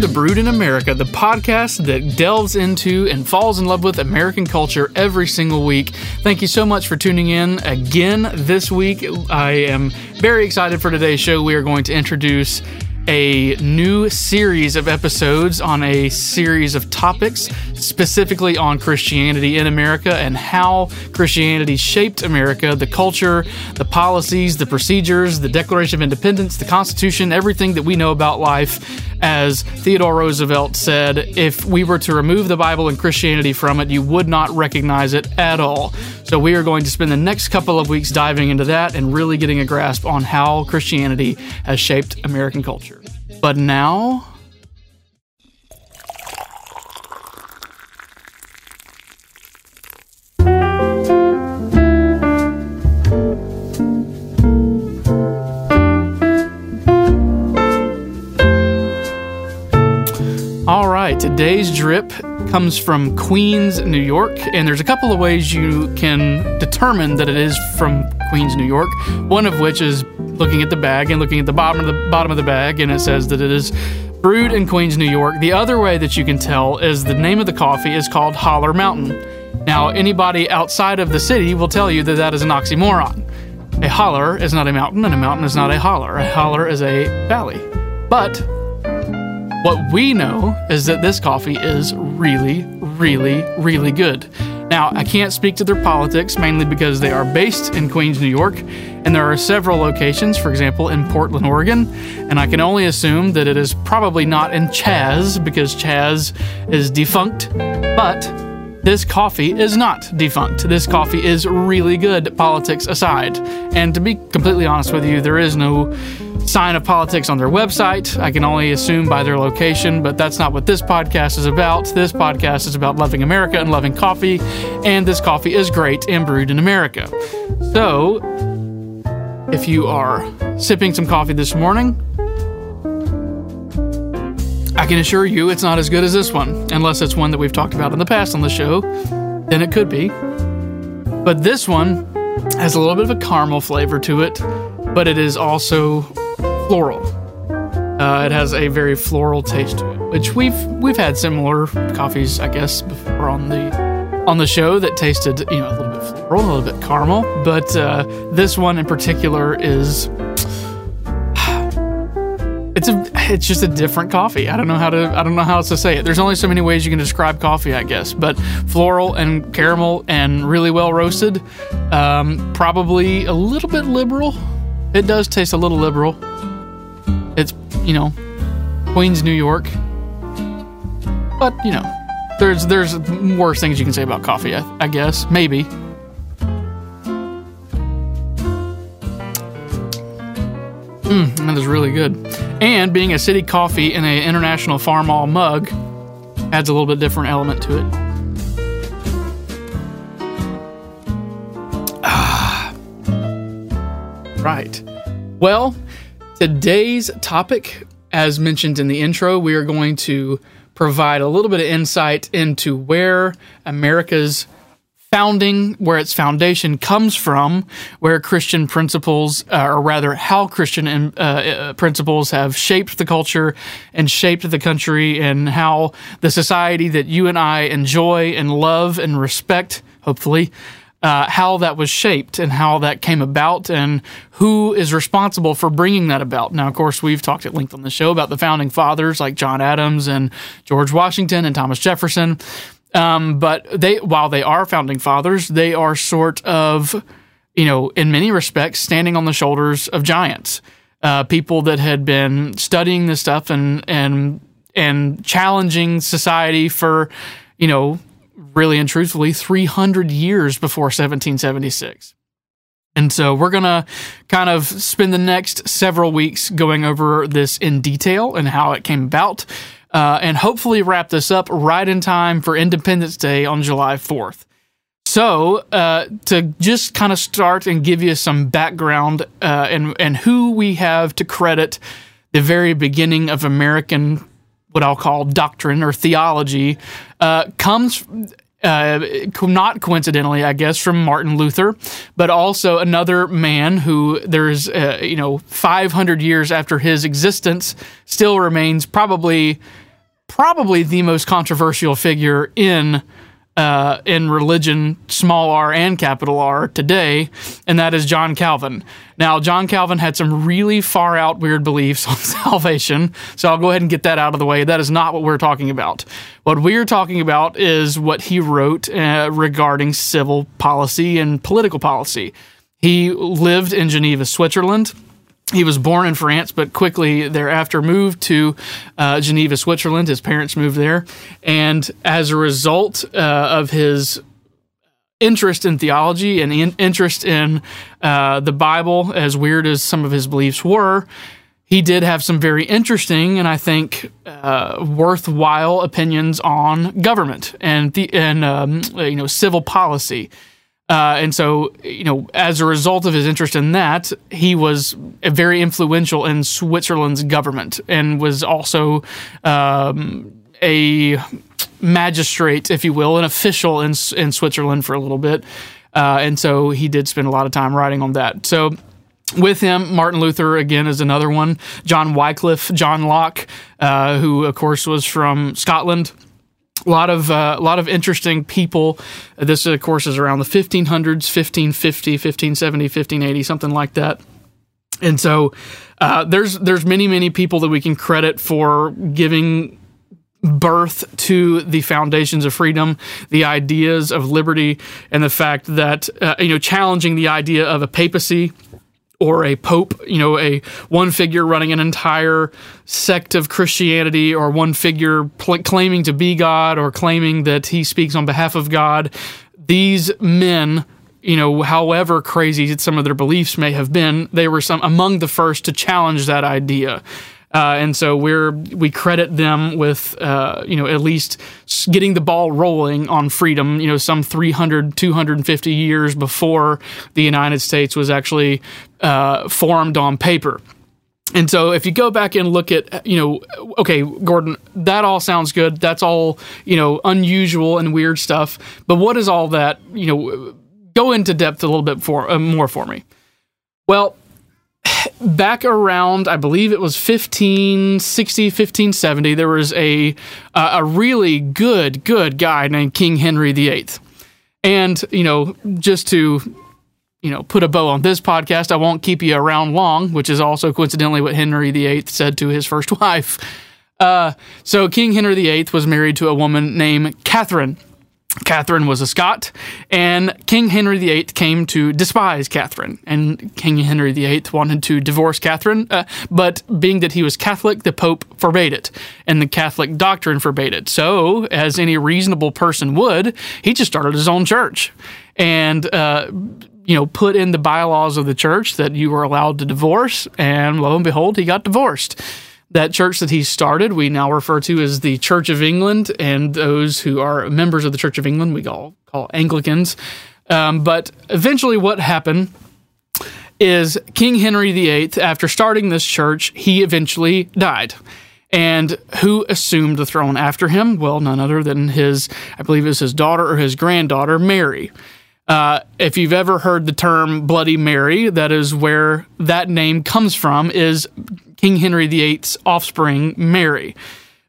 To Brewed in America, the podcast that delves into and falls in love with American culture every single week. Thank you so much for tuning in again this week. I am very excited for today's show. We are going to introduce a new series of episodes on a series of topics, specifically on Christianity in America and how Christianity shaped America, the culture, the policies, the procedures, the Declaration of Independence, the Constitution, everything that we know about life. As Theodore Roosevelt said, if we were to remove the Bible and Christianity from it, you would not recognize it at all. So, we are going to spend the next couple of weeks diving into that and really getting a grasp on how Christianity has shaped American culture. But now. All right, today's drip comes from Queens, New York, and there's a couple of ways you can determine that it is from Queens, New York. One of which is looking at the bag and looking at the bottom of the bottom of the bag, and it says that it is brewed in Queens, New York. The other way that you can tell is the name of the coffee is called Holler Mountain. Now, anybody outside of the city will tell you that that is an oxymoron. A holler is not a mountain, and a mountain is not a holler. A holler is a valley. But what we know is that this coffee is really, really, really good. Now, I can't speak to their politics mainly because they are based in Queens, New York, and there are several locations, for example, in Portland, Oregon, and I can only assume that it is probably not in Chaz because Chaz is defunct, but this coffee is not defunct. This coffee is really good, politics aside. And to be completely honest with you, there is no sign of politics on their website. I can only assume by their location, but that's not what this podcast is about. This podcast is about loving America and loving coffee, and this coffee is great and brewed in America. So, if you are sipping some coffee this morning, I can assure you it's not as good as this one, unless it's one that we've talked about in the past on the show. Then it could be. But this one has a little bit of a caramel flavor to it, but it is also floral. Uh, it has a very floral taste to it, which we've we've had similar coffees, I guess, before on the on the show that tasted you know a little bit floral, a little bit caramel. But uh, this one in particular is it's a it's just a different coffee. I don't know how to I don't know how else to say it. There's only so many ways you can describe coffee, I guess. But floral and caramel and really well roasted. Um, probably a little bit liberal. It does taste a little liberal. You know Queens, New York. But you know, there's there's worse things you can say about coffee. I, I guess maybe. Mm, that is really good. And being a city coffee in an international Farmall mug adds a little bit different element to it. Ah. Right. Well, today's topic, as mentioned in the intro, we are going to provide a little bit of insight into where America's founding, where its foundation comes from, where Christian principles, uh, or rather, how Christian uh, uh, principles have shaped the culture and shaped the country, and how the society that you and I enjoy and love and respect, hopefully, uh, how that was shaped and how that came about and who is responsible for bringing that about. Now, of course, we've talked at length on the show about the founding fathers like John Adams and George Washington and Thomas Jefferson. Um, but they, while they are founding fathers, they are sort of, you know, in many respects, standing on the shoulders of giants, uh, people that had been studying this stuff and and and challenging society for, you know, really and truthfully, 300 years before 1776. And so we're going to kind of spend the next several weeks going over this in detail and how it came about uh, and hopefully wrap this up right in time for Independence Day on July 4th. So, uh, to just kind of start and give you some background uh, and, and who we have to credit the very beginning of American, what I'll call doctrine or theology, uh, comes uh, not coincidentally, I guess, from Martin Luther, but also another man who there's, uh, you know, 500 years after his existence still remains probably, probably the most controversial figure in uh, in religion, small r and capital R today, and that is John Calvin. Now, John Calvin had some really far out weird beliefs on salvation, so I'll go ahead and get that out of the way. That is not what we're talking about. What we're talking about is what he wrote uh, regarding civil policy and political policy. He lived in Geneva, Switzerland he was born in France, but quickly thereafter moved to uh, Geneva, Switzerland. His parents moved there. And as a result uh, of his interest in theology and in- interest in uh, the Bible, as weird as some of his beliefs were, he did have some very interesting and I think uh, worthwhile opinions on government and the, and um, you know civil policy. Uh, and so, you know, as a result of his interest in that, he was very influential in Switzerland's government and was also um, a magistrate, if you will, an official in, in Switzerland for a little bit. Uh, and so he did spend a lot of time writing on that. So with him, Martin Luther again is another one. John Wycliffe, John Locke, uh, who of course was from Scotland a lot of uh, a lot of interesting people. This, of course, is around the 1500s, 1550, 1570, 1580, something like that. And so uh, there's there's many many people that we can credit for giving birth to the foundations of freedom, the ideas of liberty, and the fact that uh, you know challenging the idea of a papacy or a pope, you know, a one figure running an entire sect of Christianity, or one figure pl- claiming to be God or claiming that he speaks on behalf of God. These men, you know, however crazy some of their beliefs may have been, they were some among the first to challenge that idea. Uh, and so we're we credit them with uh, you know at least getting the ball rolling on freedom you know some 300 250 years before the United States was actually uh, formed on paper. And so if you go back and look at, you know, okay, Gordon, that all sounds good. That's all, you know, unusual and weird stuff. But what is all that, you know, go into depth a little bit for uh, more for me. Well, back around i believe it was 1560 1570 there was a uh, a really good good guy named king henry viii and you know just to you know put a bow on this podcast i won't keep you around long which is also coincidentally what henry viii said to his first wife. Uh, so king henry viii was married to a woman named catherine Catherine was a Scot, and King Henry VIII came to despise Catherine. And King Henry VIII wanted to divorce Catherine, uh, but being that he was Catholic, the Pope forbade it, and the Catholic doctrine forbade it. So, as any reasonable person would, he just started his own church. And, uh, you know, put in the bylaws of the church that you were allowed to divorce, and lo and behold, he got divorced that church that he started, we now refer to as the Church of England, and those who are members of the Church of England, we call, call Anglicans. Um, but eventually, what happened is King Henry VIII, after starting this church, he eventually died. And who assumed the throne after him? Well, none other than his, I believe it was his daughter or his granddaughter, Mary. Uh, if you've ever heard the term Bloody Mary, that is where that name comes from, is King Henry VIII's offspring, Mary.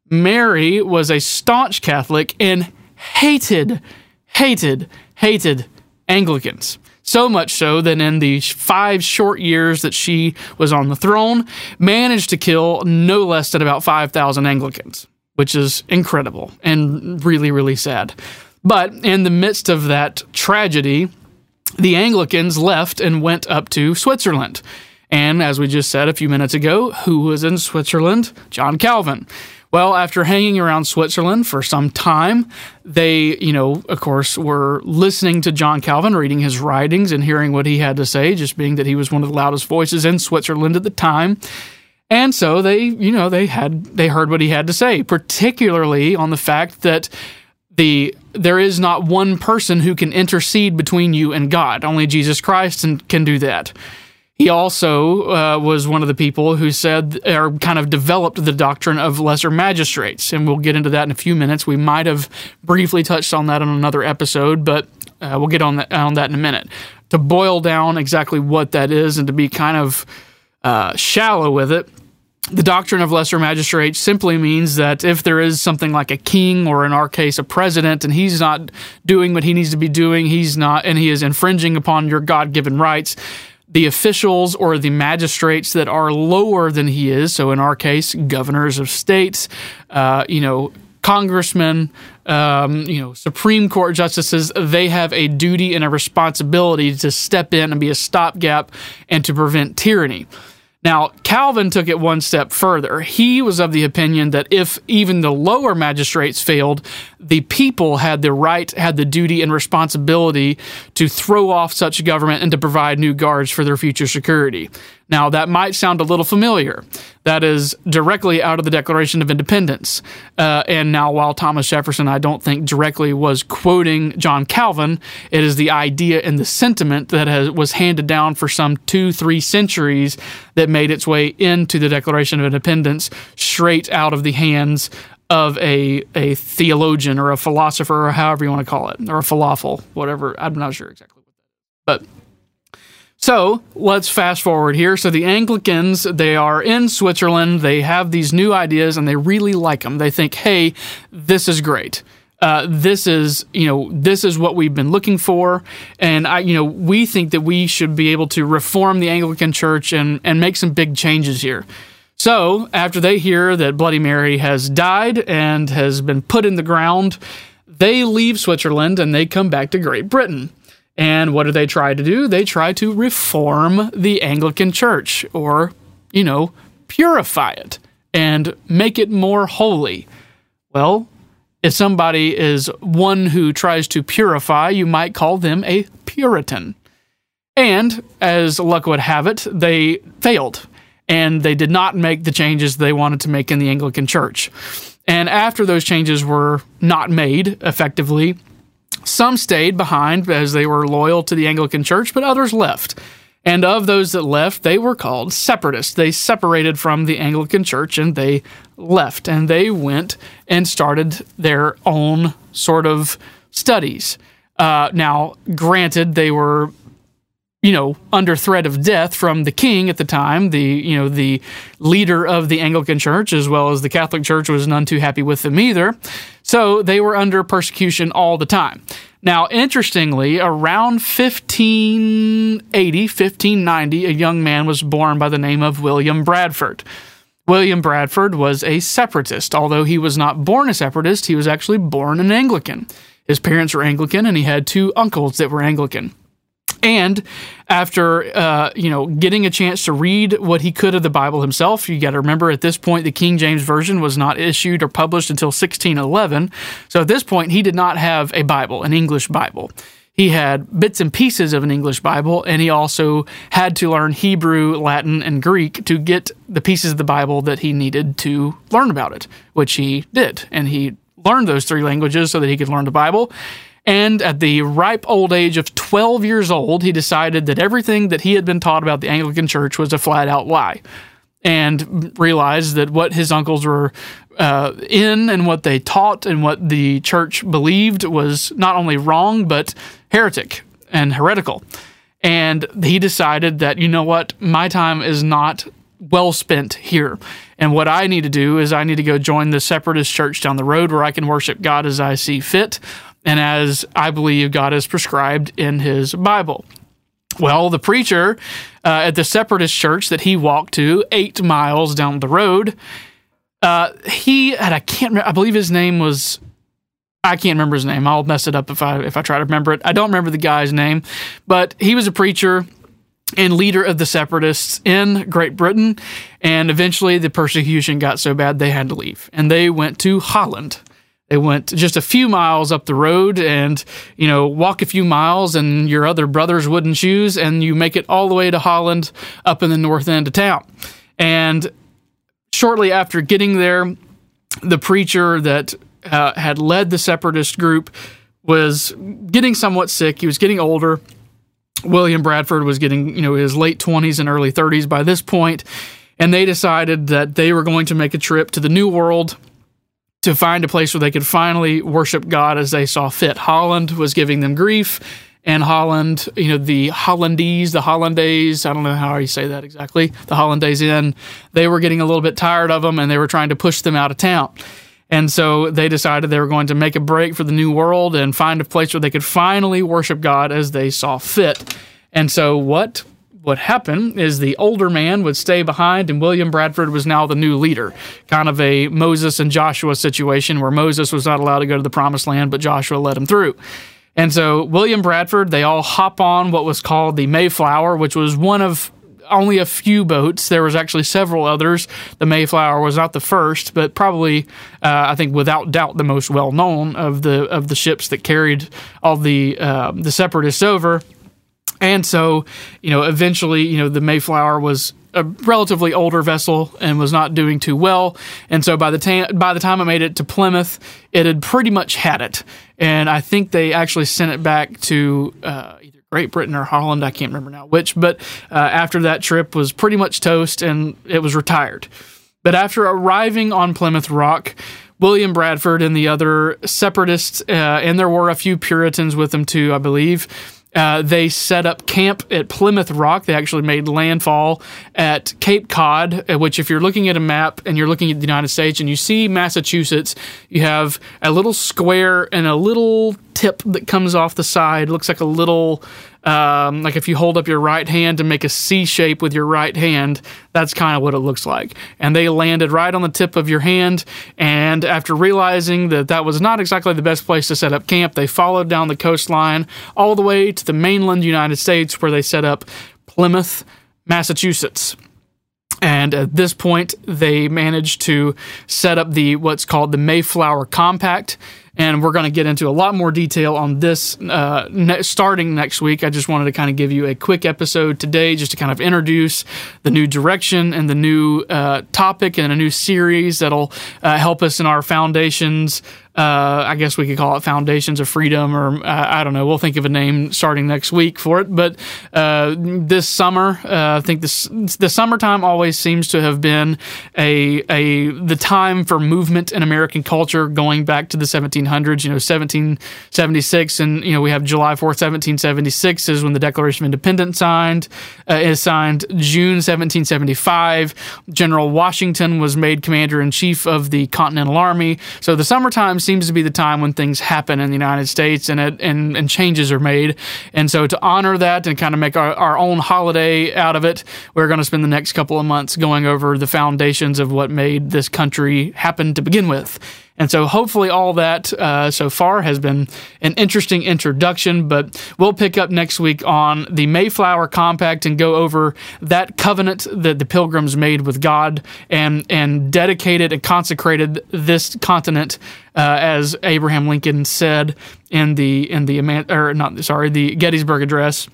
Mary was a staunch Catholic and hated, hated, hated Anglicans. So much so that in the five short years that she was on the throne, managed to kill no less than about 5,000 Anglicans, which is incredible and really, really sad. But in the midst of that tragedy, the Anglicans left and went up to Switzerland. And as we just said a few minutes ago, who was in Switzerland? John Calvin. Well, after hanging around Switzerland for some time, they, you know, of course, were listening to John Calvin, reading his writings and hearing what he had to say, just being that he was one of the loudest voices in Switzerland at the time. And so they, you know, they had they heard what he had to say, particularly on the fact that the there is not one person who can intercede between you and God. Only Jesus Christ can do that. He also uh, was one of the people who said or kind of developed the doctrine of lesser magistrates. And we'll get into that in a few minutes. We might have briefly touched on that in another episode, but uh, we'll get on that, on that in a minute. To boil down exactly what that is and to be kind of uh, shallow with it, the doctrine of lesser magistrates simply means that if there is something like a king or in our case a president and he's not doing what he needs to be doing, he's not and he is infringing upon your God-given rights, the officials or the magistrates that are lower than he is, so in our case, governors of states, uh, you know, congressmen, um, you know, Supreme Court justices, they have a duty and a responsibility to step in and be a stopgap and to prevent tyranny. Now, Calvin took it one step further. He was of the opinion that if even the lower magistrates failed, the people had the right, had the duty and responsibility to throw off such government and to provide new guards for their future security. Now, that might sound a little familiar. That is directly out of the Declaration of Independence. Uh, and now, while Thomas Jefferson, I don't think directly was quoting John Calvin, it is the idea and the sentiment that has, was handed down for some two, three centuries that made its way into the Declaration of Independence straight out of the hands of a, a theologian or a philosopher or however you want to call it, or a falafel, whatever. I'm not sure exactly what that is. But so let's fast forward here. So the Anglicans, they are in Switzerland. They have these new ideas and they really like them. They think, hey, this is great. Uh, this is you know this is what we've been looking for and i you know we think that we should be able to reform the anglican church and and make some big changes here so after they hear that bloody mary has died and has been put in the ground they leave switzerland and they come back to great britain and what do they try to do? They try to reform the Anglican Church or, you know, purify it and make it more holy. Well, if somebody is one who tries to purify, you might call them a Puritan. And as luck would have it, they failed and they did not make the changes they wanted to make in the Anglican Church. And after those changes were not made effectively, some stayed behind as they were loyal to the Anglican Church, but others left. And of those that left, they were called separatists. They separated from the Anglican Church and they left and they went and started their own sort of studies. Uh, now, granted, they were you know, under threat of death from the king at the time, the you know the leader of the Anglican Church, as well as the Catholic Church was none too happy with them either. So they were under persecution all the time. Now, interestingly, around 1580, 1590, a young man was born by the name of William Bradford. William Bradford was a separatist. Although he was not born a separatist, he was actually born an Anglican. His parents were Anglican, and he had two uncles that were Anglican. And after uh, you know getting a chance to read what he could of the Bible himself, you got to remember at this point the King James version was not issued or published until 1611. So at this point he did not have a Bible, an English Bible. He had bits and pieces of an English Bible, and he also had to learn Hebrew, Latin, and Greek to get the pieces of the Bible that he needed to learn about it, which he did. And he learned those three languages so that he could learn the Bible. And at the ripe old age of 12 years old, he decided that everything that he had been taught about the Anglican Church was a flat out lie and realized that what his uncles were uh, in and what they taught and what the church believed was not only wrong, but heretic and heretical. And he decided that, you know what, my time is not well spent here. And what I need to do is I need to go join the separatist church down the road where I can worship God as I see fit and as I believe God has prescribed in his Bible. Well, the preacher uh, at the separatist church that he walked to eight miles down the road, uh, he and I can't remember, I believe his name was I can't remember his name. I'll mess it up if I if I try to remember it. I don't remember the guy's name, but he was a preacher and leader of the separatists in Great Britain. And eventually, the persecution got so bad they had to leave, and they went to Holland. They went just a few miles up the road and, you know, walk a few miles in your other brother's wooden shoes and you make it all the way to Holland up in the north end of town. And shortly after getting there, the preacher that uh, had led the separatist group was getting somewhat sick. He was getting older. William Bradford was getting, you know, his late 20s and early 30s by this point, and they decided that they were going to make a trip to the New World to find a place where they could finally worship God as they saw fit. Holland was giving them grief, and Holland, you know, the Hollandese, the Hollandaise, I don't know how you say that exactly, the Hollandaise Inn, they were getting a little bit tired of them and they were trying to push them out of town. And so they decided they were going to make a break for the new world and find a place where they could finally worship God as they saw fit. And so what what happened is the older man would stay behind, and William Bradford was now the new leader. Kind of a Moses and Joshua situation where Moses was not allowed to go to the promised land, but Joshua let him through. And so William Bradford, they all hop on what was called the Mayflower, which was one of only a few boats. There was actually several others. The Mayflower was not the first, but probably, uh, I think, without doubt, the most well known of the of the ships that carried all the uh, the separatists over. And so, you know, eventually, you know, the Mayflower was a relatively older vessel and was not doing too well. And so by the time by the time I made it to Plymouth, it had pretty much had it. And I think they actually sent it back to uh, either Great Britain or Holland. I can't remember now which. But uh, after that trip was pretty much toast and it was retired. But after arriving on Plymouth Rock, William Bradford and the other separatists, uh, and there were a few Puritans with them too, I believe uh, they set up camp at Plymouth Rock. They actually made landfall at Cape Cod, uh, which, if you're looking at a map and you're looking at the United States and you see Massachusetts, you have a little square and a little tip that comes off the side. Looks like a little um, like if you hold up your right hand and make a C shape with your right hand, that's kind of what it looks like. And they landed right on the tip of your hand. And after realizing that that was not exactly the best place to set up camp, they followed down the coastline all the way to the mainland United States where they set up Plymouth, Massachusetts. And at this point, they managed to set up the what's called the Mayflower Compact and we're going to get into a lot more detail on this uh, ne- starting next week. I just wanted to kind of give you a quick episode today just to kind of introduce the new direction and the new uh, topic and a new series that'll uh, help us in our foundations uh, I guess we could call it Foundations of Freedom, or uh, I don't know. We'll think of a name starting next week for it. But uh, this summer, I think this the summertime always seems to have been a a the time for movement in American culture, going back to the 1700s. You know, 1776, and you know we have July 4th, 1776 is when the Declaration of Independence signed uh, is signed. June 1775, General Washington was made commander in chief of the Continental Army. So the summertime seems to be the time when things happen in the United States and it, and, and changes are made. And so to honor that and kind of make our, our own holiday out of it, we're going to spend the next couple of months going over the foundations of what made this country happen to begin with. And so, hopefully, all that uh, so far has been an interesting introduction. But we'll pick up next week on the Mayflower Compact and go over that covenant that the Pilgrims made with God and and dedicated and consecrated this continent, uh, as Abraham Lincoln said in the in the or not sorry the Gettysburg Address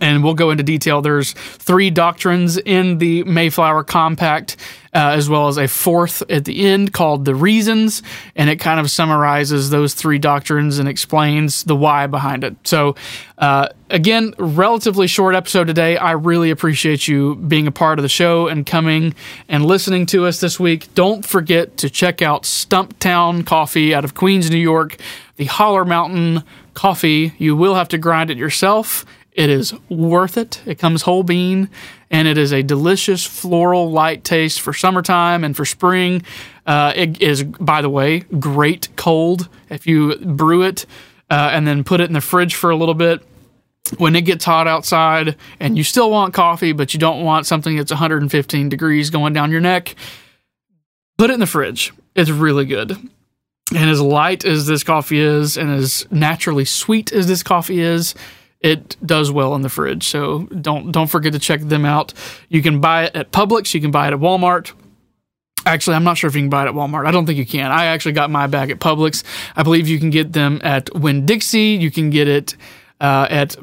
and we'll go into detail. There's three doctrines in the Mayflower Compact, uh, as well as a fourth at the end called the Reasons, and it kind of summarizes those three doctrines and explains the why behind it. So, uh, again, relatively short episode today. I really appreciate you being a part of the show and coming and listening to us this week. Don't forget to check out Stumptown Coffee out of Queens, New York, the Holler Mountain coffee. You will have to grind it yourself it is worth it. It comes whole bean and it is a delicious floral light taste for summertime and for spring. Uh, it is, by the way, great cold if you brew it uh, and then put it in the fridge for a little bit. When it gets hot outside and you still want coffee, but you don't want something that's 115 degrees going down your neck, put it in the fridge. It's really good. And as light as this coffee is, and as naturally sweet as this coffee is, it does well in the fridge. So don't don't forget to check them out. You can buy it at Publix. You can buy it at Walmart. Actually, I'm not sure if you can buy it at Walmart. I don't think you can. I actually got my bag at Publix. I believe you can get them at Winn Dixie. You can get it uh, at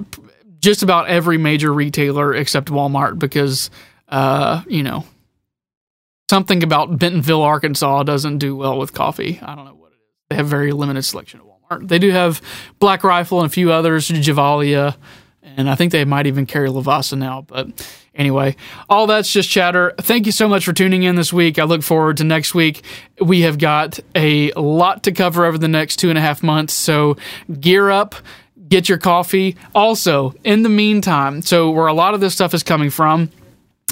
just about every major retailer except Walmart because, uh, you know, something about Bentonville, Arkansas doesn't do well with coffee. I don't know what it is. They have very limited selection of they do have Black Rifle and a few others, Gevalia, and I think they might even carry Lavazza now. But anyway, all that's just chatter. Thank you so much for tuning in this week. I look forward to next week. We have got a lot to cover over the next two and a half months, so gear up. Get your coffee. Also, in the meantime, so where a lot of this stuff is coming from,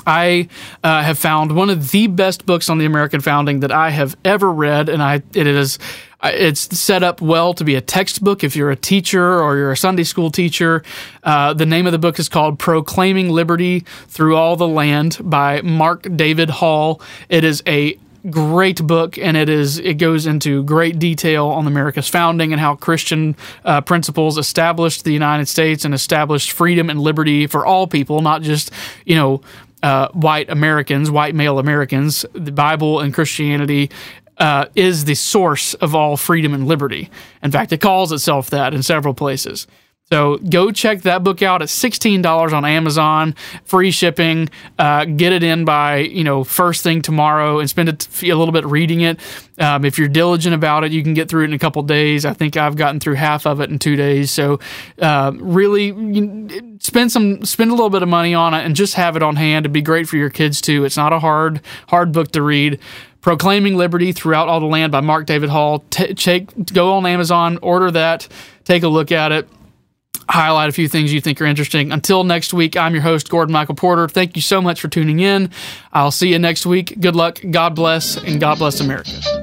I uh, have found one of the best books on the American founding that I have ever read, and I it is it's set up well to be a textbook if you're a teacher or you're a Sunday school teacher. Uh, the name of the book is called "Proclaiming Liberty Through All the Land" by Mark David Hall. It is a great book and it is it goes into great detail on America's founding and how Christian uh, principles established the United States and established freedom and liberty for all people, not just you know uh, white Americans, white male Americans, the Bible and Christianity uh, is the source of all freedom and liberty. In fact, it calls itself that in several places. So go check that book out. It's sixteen dollars on Amazon, free shipping. Uh, get it in by you know first thing tomorrow, and spend a, a little bit reading it. Um, if you're diligent about it, you can get through it in a couple days. I think I've gotten through half of it in two days. So uh, really, spend some spend a little bit of money on it, and just have it on hand. It'd be great for your kids too. It's not a hard hard book to read. Proclaiming Liberty Throughout All the Land by Mark David Hall. T- go on Amazon, order that, take a look at it highlight a few things you think are interesting. Until next week, I'm your host, Gordon Michael Porter. Thank you so much for tuning in. I'll see you next week. Good luck, God bless, and God bless America.